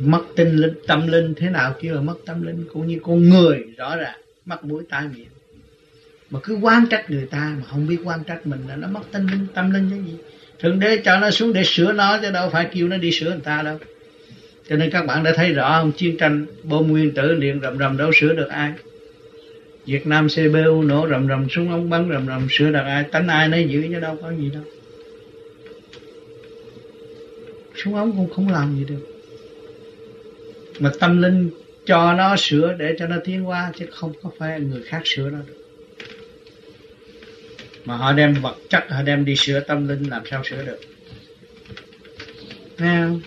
mất tinh linh, tâm linh thế nào kia là mất tâm linh? Cũng như con người, rõ ràng mắt mũi tai miệng. Mà cứ quan trách người ta mà không biết quan trách mình là nó mất tinh linh, tâm linh cái gì? Thượng đế cho nó xuống để sửa nó chứ đâu phải kêu nó đi sửa người ta đâu. Cho nên các bạn đã thấy rõ không chiến tranh bom nguyên tử điện rầm rầm đâu sửa được ai. Việt Nam CPU nổ rầm rầm súng ống bắn, rầm rầm sửa được ai. Tánh ai nấy giữ chứ đâu có gì đâu. Súng ống cũng không làm gì được mà tâm linh cho nó sửa để cho nó tiến qua chứ không có phải người khác sửa nó được. Mà họ đem vật chất, họ đem đi sửa tâm linh, làm sao sửa được? Nghe không?